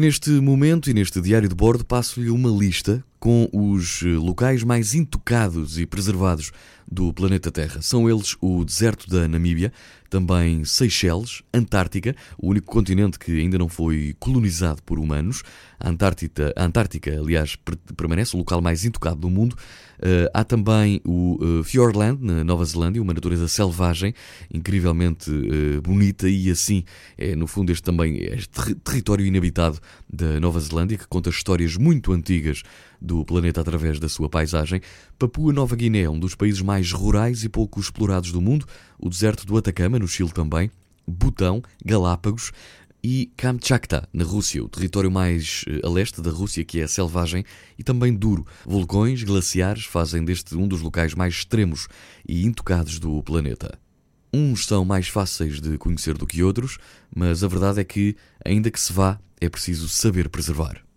Neste momento e neste diário de bordo passo-lhe uma lista com os eh, locais mais intocados e preservados do planeta Terra. São eles o deserto da Namíbia, também Seychelles, Antártica, o único continente que ainda não foi colonizado por humanos. A Antártida, a Antártica, aliás, permanece o local mais intocado do mundo. Uh, há também o uh, Fjordland, na Nova Zelândia, uma natureza selvagem, incrivelmente bonita e assim é, no fundo, este também é ter território inabitado da Nova Zelândia, que conta histórias muito antigas do planeta através da sua paisagem. Papua Nova Guiné, um dos países mais rurais e pouco explorados do mundo, o deserto do Atacama, no Chile também, Butão, Galápagos e Kamchatka, na Rússia, o território mais eh, a leste da Rússia que é selvagem e também duro. Vulcões, glaciares fazem deste um dos locais mais extremos e intocados do planeta. Uns são mais fáceis de conhecer do que outros, mas a verdade é que, ainda que se vá, é preciso saber preservar.